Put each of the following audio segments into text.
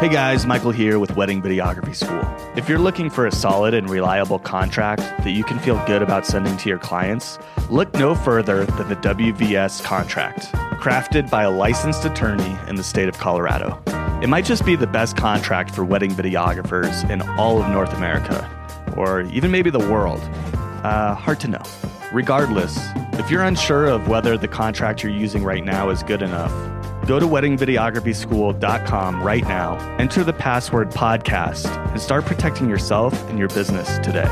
Hey guys, Michael here with Wedding Videography School. If you're looking for a solid and reliable contract that you can feel good about sending to your clients, look no further than the WVS contract, crafted by a licensed attorney in the state of Colorado. It might just be the best contract for wedding videographers in all of North America, or even maybe the world. Uh, hard to know. Regardless, if you're unsure of whether the contract you're using right now is good enough, go to weddingvideographyschool.com right now, enter the password podcast, and start protecting yourself and your business today.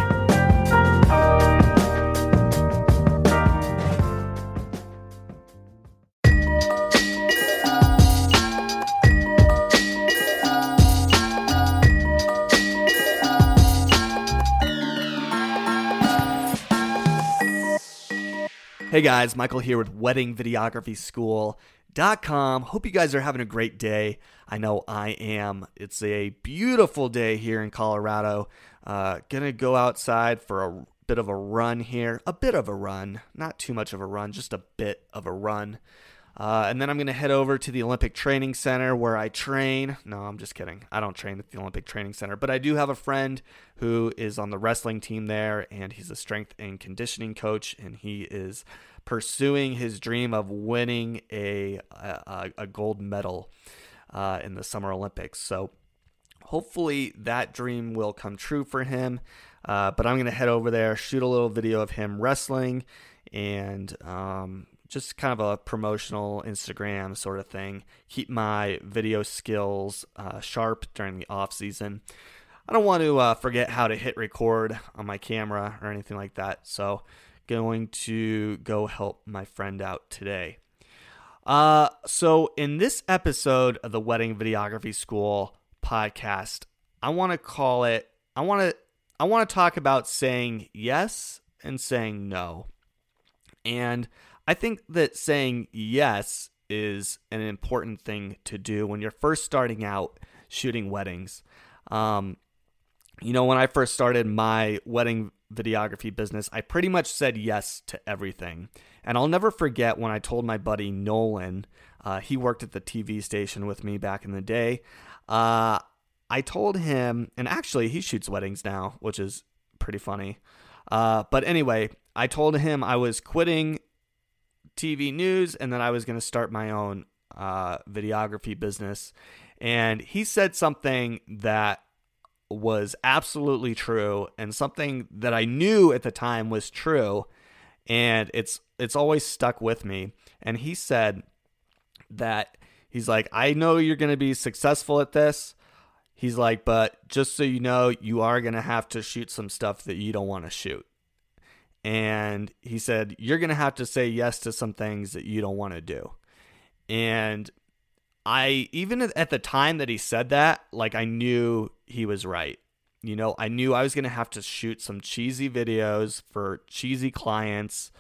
Hey guys, Michael here with Wedding Videography School.com. Hope you guys are having a great day. I know I am. It's a beautiful day here in Colorado. Uh, gonna go outside for a bit of a run here. A bit of a run, not too much of a run, just a bit of a run. Uh, and then I'm going to head over to the Olympic Training Center where I train. No, I'm just kidding. I don't train at the Olympic Training Center, but I do have a friend who is on the wrestling team there, and he's a strength and conditioning coach, and he is pursuing his dream of winning a a, a gold medal uh, in the Summer Olympics. So hopefully that dream will come true for him. Uh, but I'm going to head over there, shoot a little video of him wrestling, and um, just kind of a promotional Instagram sort of thing. Keep my video skills uh, sharp during the off season. I don't want to uh, forget how to hit record on my camera or anything like that. So, going to go help my friend out today. Uh, so in this episode of the Wedding Videography School podcast, I want to call it. I want to. I want to talk about saying yes and saying no, and I think that saying yes is an important thing to do when you're first starting out shooting weddings. Um, you know, when I first started my wedding videography business, I pretty much said yes to everything. And I'll never forget when I told my buddy Nolan, uh, he worked at the TV station with me back in the day. Uh, I told him, and actually, he shoots weddings now, which is pretty funny. Uh, but anyway, I told him I was quitting TV news, and then I was going to start my own uh, videography business. And he said something that was absolutely true, and something that I knew at the time was true, and it's it's always stuck with me. And he said that he's like, I know you're going to be successful at this. He's like, but just so you know, you are going to have to shoot some stuff that you don't want to shoot and he said you're going to have to say yes to some things that you don't want to do. And i even at the time that he said that like i knew he was right. You know i knew i was going to have to shoot some cheesy videos for cheesy clients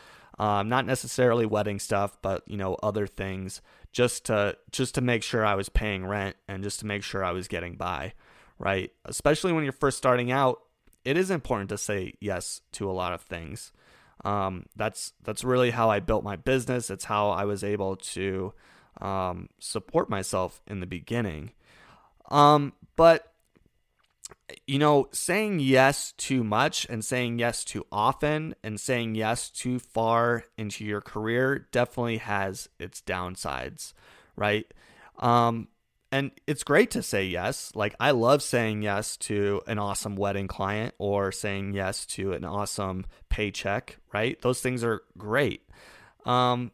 um, not necessarily wedding stuff but you know other things just to just to make sure i was paying rent and just to make sure i was getting by right? Especially when you're first starting out it is important to say yes to a lot of things um, that's that's really how I built my business. It's how I was able to um, support myself in the beginning. Um, but you know, saying yes too much and saying yes too often and saying yes too far into your career definitely has its downsides, right? Um, and it's great to say yes. Like I love saying yes to an awesome wedding client or saying yes to an awesome paycheck, right? Those things are great. Um,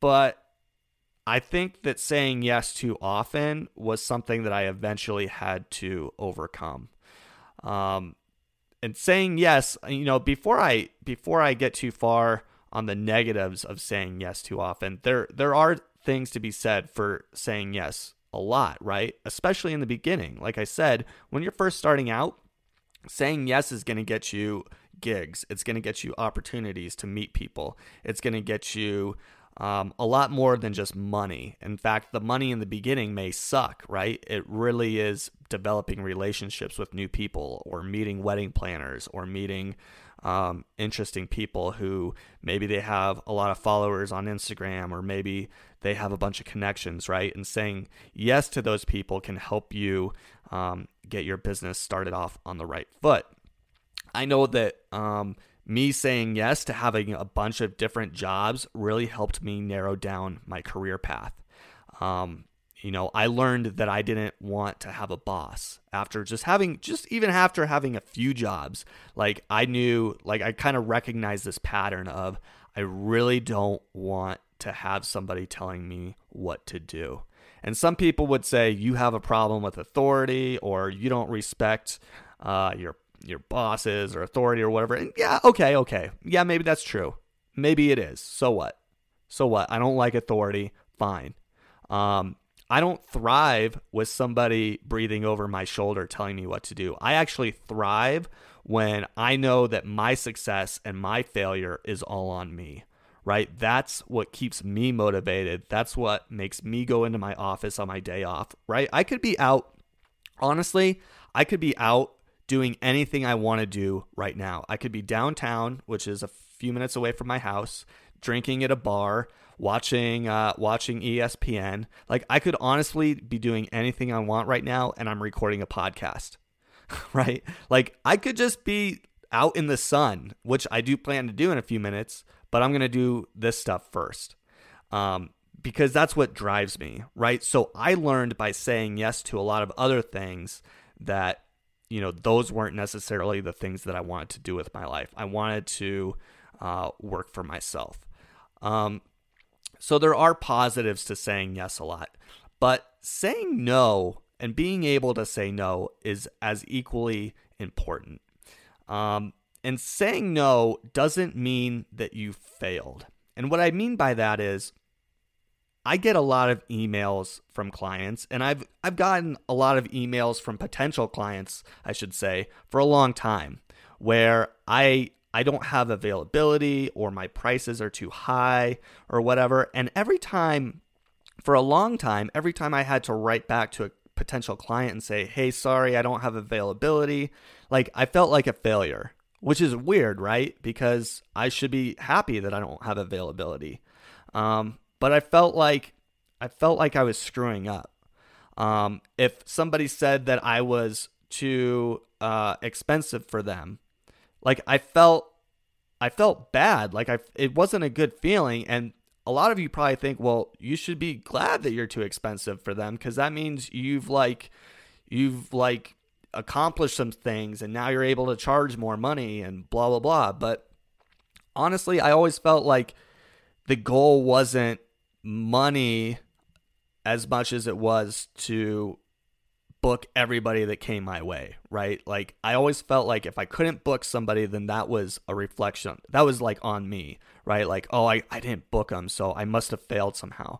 but I think that saying yes too often was something that I eventually had to overcome. Um, and saying yes, you know, before I before I get too far on the negatives of saying yes too often, there there are things to be said for saying yes a lot, right? Especially in the beginning. Like I said, when you're first starting out, saying yes is going to get you gigs. It's going to get you opportunities to meet people. It's going to get you um, a lot more than just money. In fact, the money in the beginning may suck, right? It really is developing relationships with new people or meeting wedding planners or meeting um, interesting people who maybe they have a lot of followers on Instagram or maybe they have a bunch of connections, right? And saying yes to those people can help you um, get your business started off on the right foot. I know that um, me saying yes to having a bunch of different jobs really helped me narrow down my career path. Um, you know, I learned that I didn't want to have a boss after just having, just even after having a few jobs. Like, I knew, like, I kind of recognized this pattern of I really don't want to have somebody telling me what to do. And some people would say you have a problem with authority or you don't respect uh, your your bosses or authority or whatever. And yeah, okay, okay. Yeah, maybe that's true. Maybe it is. So what? So what? I don't like authority. Fine. Um, I don't thrive with somebody breathing over my shoulder telling me what to do. I actually thrive when I know that my success and my failure is all on me right? That's what keeps me motivated. That's what makes me go into my office on my day off, right? I could be out, honestly, I could be out doing anything I want to do right now. I could be downtown, which is a few minutes away from my house, drinking at a bar, watching uh, watching ESPN. Like I could honestly be doing anything I want right now, and I'm recording a podcast, right? Like I could just be out in the sun, which I do plan to do in a few minutes, but I'm to do this stuff first. Um, because that's what drives me, right? So I learned by saying yes to a lot of other things that, you know, those weren't necessarily the things that I wanted to do with my life. I wanted to uh, work for myself. Um, so there are positives to saying yes a lot, but saying no and being able to say no is as equally important. Um, and saying no doesn't mean that you failed. And what I mean by that is I get a lot of emails from clients and I've I've gotten a lot of emails from potential clients, I should say, for a long time where I I don't have availability or my prices are too high or whatever and every time for a long time every time I had to write back to a potential client and say, "Hey, sorry, I don't have availability." Like I felt like a failure which is weird, right? Because I should be happy that I don't have availability. Um, but I felt like I felt like I was screwing up. Um, if somebody said that I was too uh, expensive for them, like I felt, I felt bad. Like I, it wasn't a good feeling. And a lot of you probably think, well, you should be glad that you're too expensive for them because that means you've like, you've like accomplished some things and now you're able to charge more money and blah blah blah but honestly i always felt like the goal wasn't money as much as it was to book everybody that came my way right like i always felt like if i couldn't book somebody then that was a reflection that was like on me right like oh i, I didn't book them so i must have failed somehow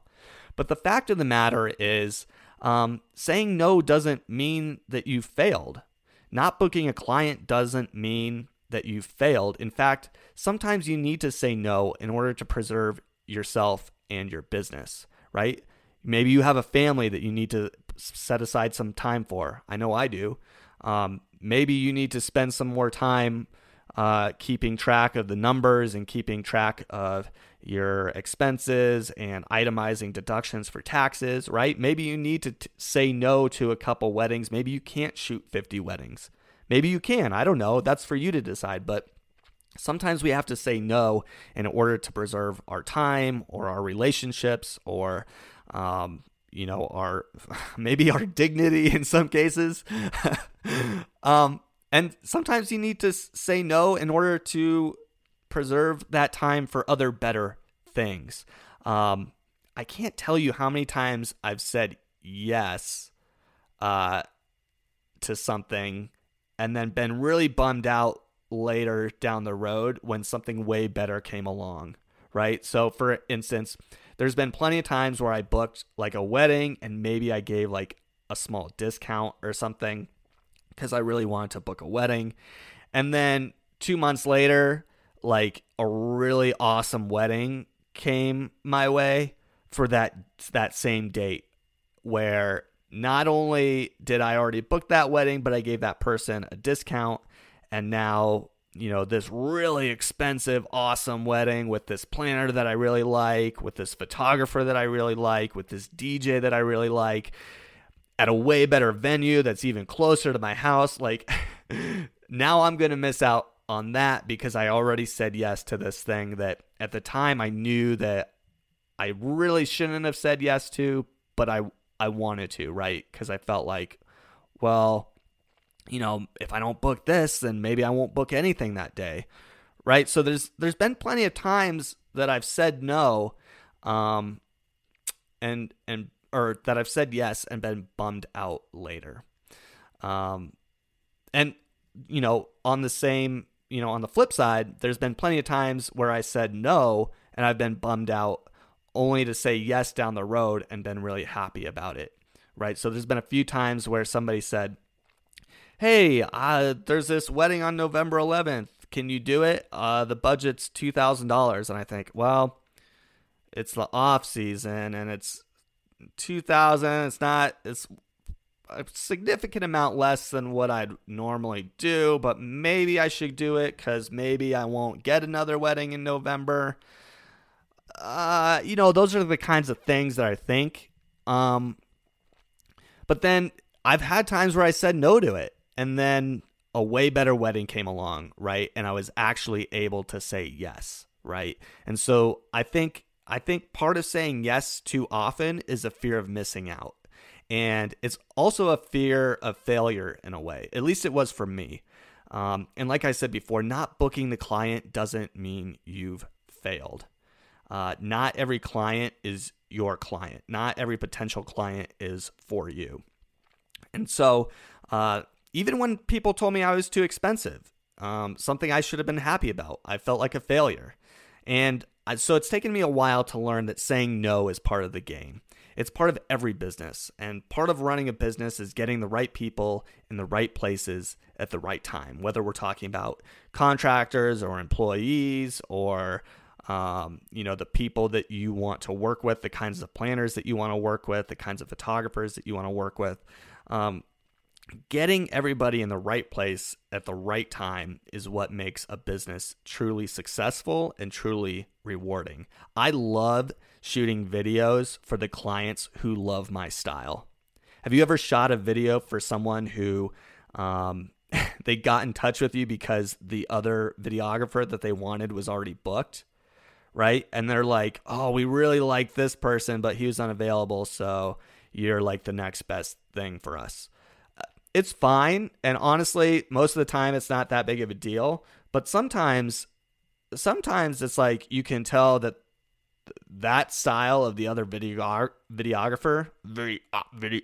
but the fact of the matter is um, saying no doesn't mean that you failed. Not booking a client doesn't mean that you failed. In fact, sometimes you need to say no in order to preserve yourself and your business, right? Maybe you have a family that you need to set aside some time for. I know I do. Um, maybe you need to spend some more time uh, keeping track of the numbers and keeping track of your expenses and itemizing deductions for taxes, right? Maybe you need to t- say no to a couple weddings. Maybe you can't shoot 50 weddings. Maybe you can. I don't know. That's for you to decide. But sometimes we have to say no in order to preserve our time or our relationships or, um, you know, our maybe our dignity in some cases. um, and sometimes you need to say no in order to preserve that time for other better things. Um, I can't tell you how many times I've said yes uh, to something and then been really bummed out later down the road when something way better came along, right? So, for instance, there's been plenty of times where I booked like a wedding and maybe I gave like a small discount or something because I really wanted to book a wedding. And then two months later, like a really awesome wedding came my way for that that same date where not only did I already book that wedding, but I gave that person a discount and now you know, this really expensive, awesome wedding with this planner that I really like, with this photographer that I really like, with this DJ that I really like, at a way better venue that's even closer to my house. Like, now I'm going to miss out on that because I already said yes to this thing that at the time I knew that I really shouldn't have said yes to, but I I wanted to, right? Cuz I felt like well, you know, if I don't book this, then maybe I won't book anything that day. Right? So there's there's been plenty of times that I've said no um and and or that I've said yes and been bummed out later. Um and you know, on the same, you know, on the flip side, there's been plenty of times where I said no and I've been bummed out only to say yes down the road and been really happy about it. Right? So there's been a few times where somebody said, "Hey, uh, there's this wedding on November 11th. Can you do it? Uh, the budget's two thousand dollars." And I think, well, it's the off season and it's two thousand. It's not. It's a significant amount less than what I'd normally do, but maybe I should do it because maybe I won't get another wedding in November. Uh, you know, those are the kinds of things that I think. Um, but then I've had times where I said no to it, and then a way better wedding came along, right? And I was actually able to say yes, right? And so I think I think part of saying yes too often is a fear of missing out. And it's also a fear of failure in a way. At least it was for me. Um, and like I said before, not booking the client doesn't mean you've failed. Uh, not every client is your client, not every potential client is for you. And so, uh, even when people told me I was too expensive, um, something I should have been happy about, I felt like a failure. And so it's taken me a while to learn that saying no is part of the game. It's part of every business. And part of running a business is getting the right people in the right places at the right time, whether we're talking about contractors or employees or um, you know the people that you want to work with the kinds of planners that you want to work with the kinds of photographers that you want to work with um, getting everybody in the right place at the right time is what makes a business truly successful and truly rewarding. I love shooting videos for the clients who love my style. Have you ever shot a video for someone who um, they got in touch with you because the other videographer that they wanted was already booked? Right. And they're like, oh, we really like this person, but he was unavailable. So you're like the next best thing for us it's fine. And honestly, most of the time it's not that big of a deal. But sometimes, sometimes it's like you can tell that that style of the other video videographer, video, video,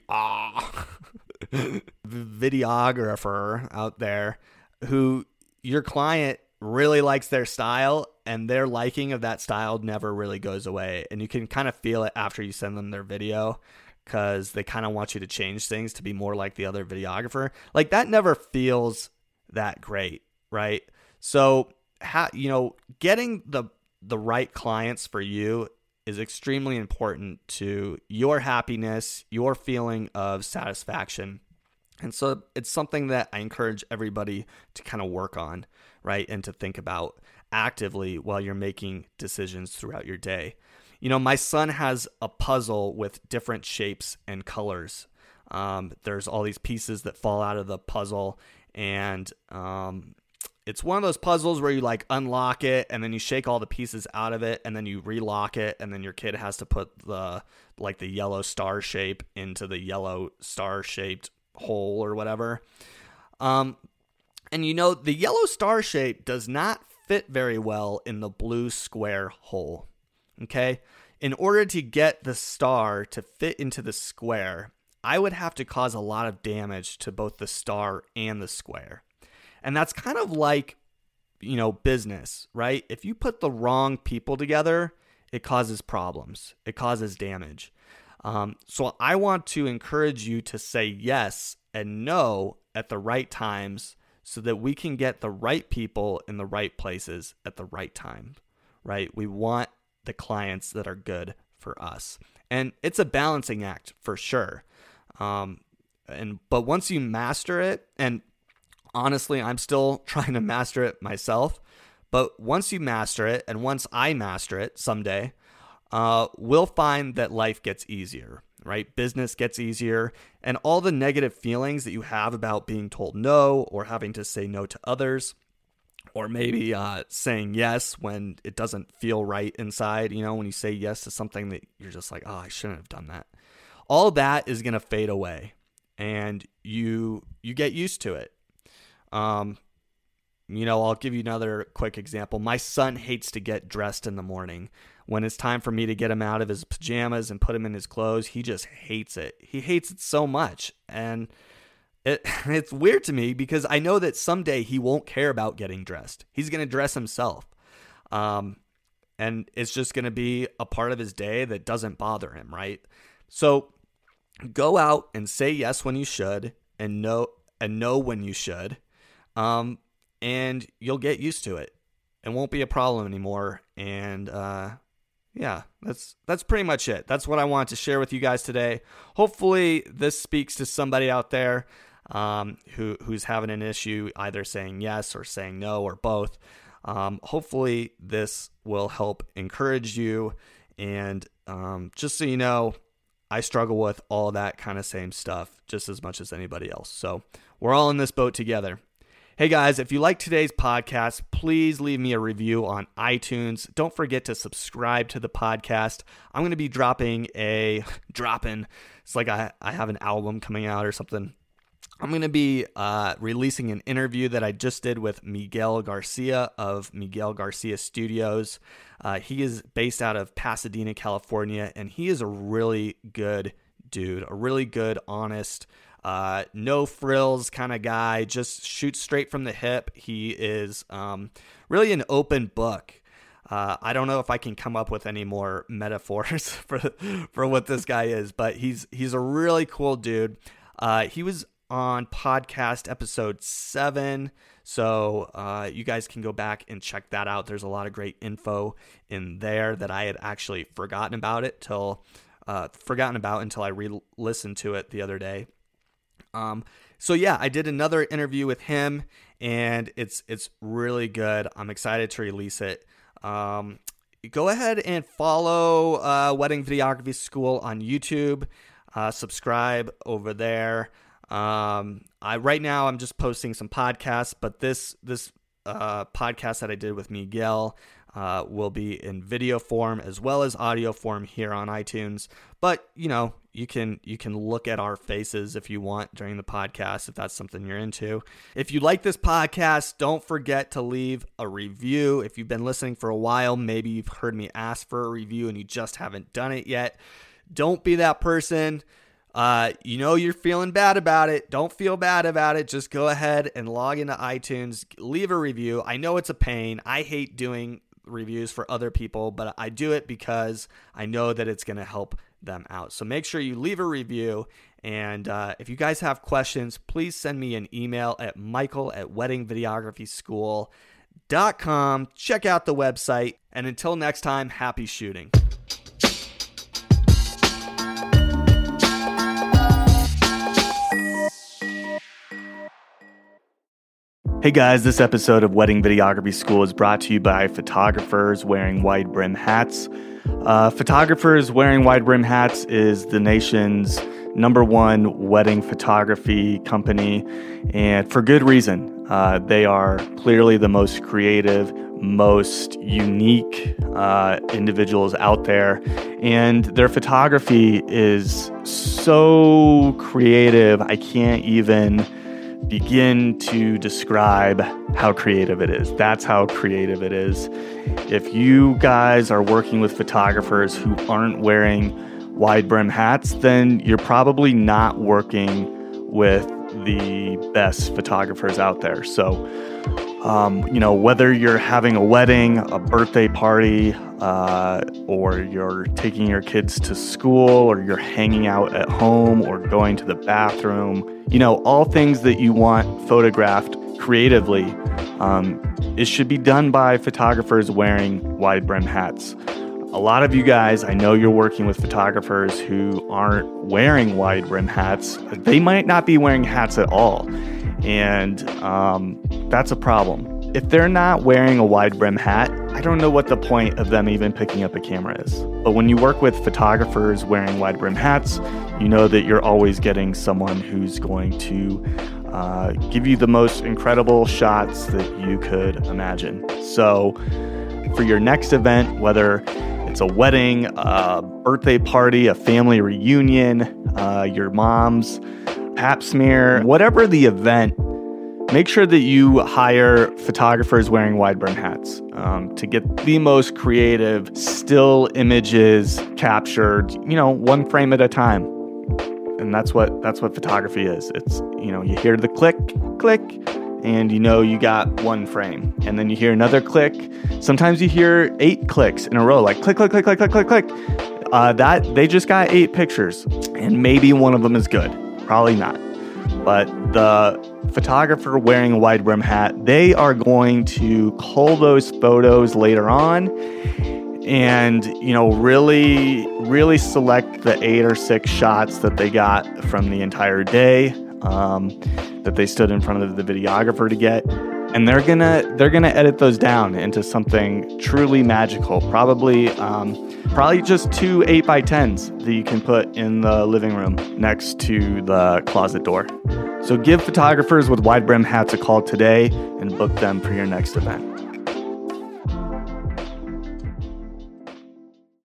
videographer out there, who your client really likes their style and their liking of that style never really goes away and you can kind of feel it after you send them their video because they kind of want you to change things to be more like the other videographer. Like that never feels that great, right? So, how you know, getting the the right clients for you is extremely important to your happiness, your feeling of satisfaction. And so it's something that I encourage everybody to kind of work on, right? And to think about actively while you're making decisions throughout your day. You know, my son has a puzzle with different shapes and colors. Um, there's all these pieces that fall out of the puzzle, and um, it's one of those puzzles where you like unlock it and then you shake all the pieces out of it and then you relock it and then your kid has to put the like the yellow star shape into the yellow star shaped hole or whatever um and you know the yellow star shape does not fit very well in the blue square hole Okay. In order to get the star to fit into the square, I would have to cause a lot of damage to both the star and the square. And that's kind of like, you know, business, right? If you put the wrong people together, it causes problems, it causes damage. Um, so I want to encourage you to say yes and no at the right times so that we can get the right people in the right places at the right time, right? We want the clients that are good for us. And it's a balancing act for sure. Um, and but once you master it, and Honestly, I'm still trying to master it myself. But once you master it, and once I master it someday, uh, we'll find that life gets easier, right? Business gets easier, and all the negative feelings that you have about being told no or having to say no to others, or maybe uh, saying yes when it doesn't feel right inside, you know, when you say yes to something that you're just like, oh, I shouldn't have done that. All that is going to fade away, and you you get used to it. Um, you know, I'll give you another quick example. My son hates to get dressed in the morning. When it's time for me to get him out of his pajamas and put him in his clothes, he just hates it. He hates it so much. And it, it's weird to me because I know that someday he won't care about getting dressed. He's going to dress himself. Um, and it's just going to be a part of his day that doesn't bother him, right? So go out and say yes when you should and no and no when you should. Um, and you'll get used to it. It won't be a problem anymore. And uh, yeah, that's that's pretty much it. That's what I wanted to share with you guys today. Hopefully, this speaks to somebody out there um, who who's having an issue, either saying yes or saying no or both. Um, hopefully, this will help encourage you. And um, just so you know, I struggle with all that kind of same stuff just as much as anybody else. So we're all in this boat together. Hey guys, if you like today's podcast, please leave me a review on iTunes. Don't forget to subscribe to the podcast. I'm going to be dropping a dropping. It's like I I have an album coming out or something. I'm going to be uh, releasing an interview that I just did with Miguel Garcia of Miguel Garcia Studios. Uh, he is based out of Pasadena, California, and he is a really good dude, a really good, honest, uh, no frills kind of guy, just shoots straight from the hip. He is um, really an open book. Uh, I don't know if I can come up with any more metaphors for for what this guy is, but he's he's a really cool dude. Uh, he was on podcast episode seven, so uh, you guys can go back and check that out. There's a lot of great info in there that I had actually forgotten about it till uh, forgotten about until I re-listened to it the other day. Um, so yeah, I did another interview with him, and it's it's really good. I'm excited to release it. Um, go ahead and follow uh, Wedding Videography School on YouTube. Uh, subscribe over there. Um, I right now I'm just posting some podcasts, but this this uh, podcast that I did with Miguel uh, will be in video form as well as audio form here on iTunes. But you know, you can you can look at our faces if you want during the podcast if that's something you're into. If you like this podcast, don't forget to leave a review. If you've been listening for a while, maybe you've heard me ask for a review and you just haven't done it yet. Don't be that person. Uh, you know you're feeling bad about it. Don't feel bad about it. Just go ahead and log into iTunes, leave a review. I know it's a pain. I hate doing reviews for other people, but I do it because I know that it's going to help them out. So make sure you leave a review. And uh, if you guys have questions, please send me an email at michael at weddingvideographyschool.com. Check out the website. And until next time, happy shooting. Hey guys, this episode of Wedding Videography School is brought to you by photographers wearing wide brim hats. Uh, photographers wearing wide brim hats is the nation's number one wedding photography company, and for good reason. Uh, they are clearly the most creative, most unique uh, individuals out there, and their photography is so creative, I can't even begin to describe how creative it is. That's how creative it is. If you guys are working with photographers who aren't wearing wide brim hats, then you're probably not working with the best photographers out there. So, um, you know, whether you're having a wedding, a birthday party, uh, or you're taking your kids to school, or you're hanging out at home, or going to the bathroom, you know, all things that you want photographed creatively, um, it should be done by photographers wearing wide brim hats. A lot of you guys, I know you're working with photographers who aren't wearing wide brim hats. They might not be wearing hats at all. And um, that's a problem. If they're not wearing a wide brim hat, I don't know what the point of them even picking up a camera is. But when you work with photographers wearing wide brim hats, you know that you're always getting someone who's going to uh, give you the most incredible shots that you could imagine. So, for your next event, whether it's a wedding, a birthday party, a family reunion, uh, your mom's pap smear, whatever the event, make sure that you hire photographers wearing wide brim hats um, to get the most creative still images captured, you know, one frame at a time. And that's what that's what photography is. It's you know, you hear the click, click, and you know you got one frame. And then you hear another click. Sometimes you hear eight clicks in a row, like click, click, click, click, click, click, click. Uh, that they just got eight pictures, and maybe one of them is good. Probably not. But the photographer wearing a wide brim hat, they are going to cull those photos later on and you know really really select the eight or six shots that they got from the entire day um, that they stood in front of the videographer to get and they're gonna they're gonna edit those down into something truly magical. Probably um, probably just two 8 by 10s that you can put in the living room next to the closet door. So give photographers with wide brim hats a call today and book them for your next event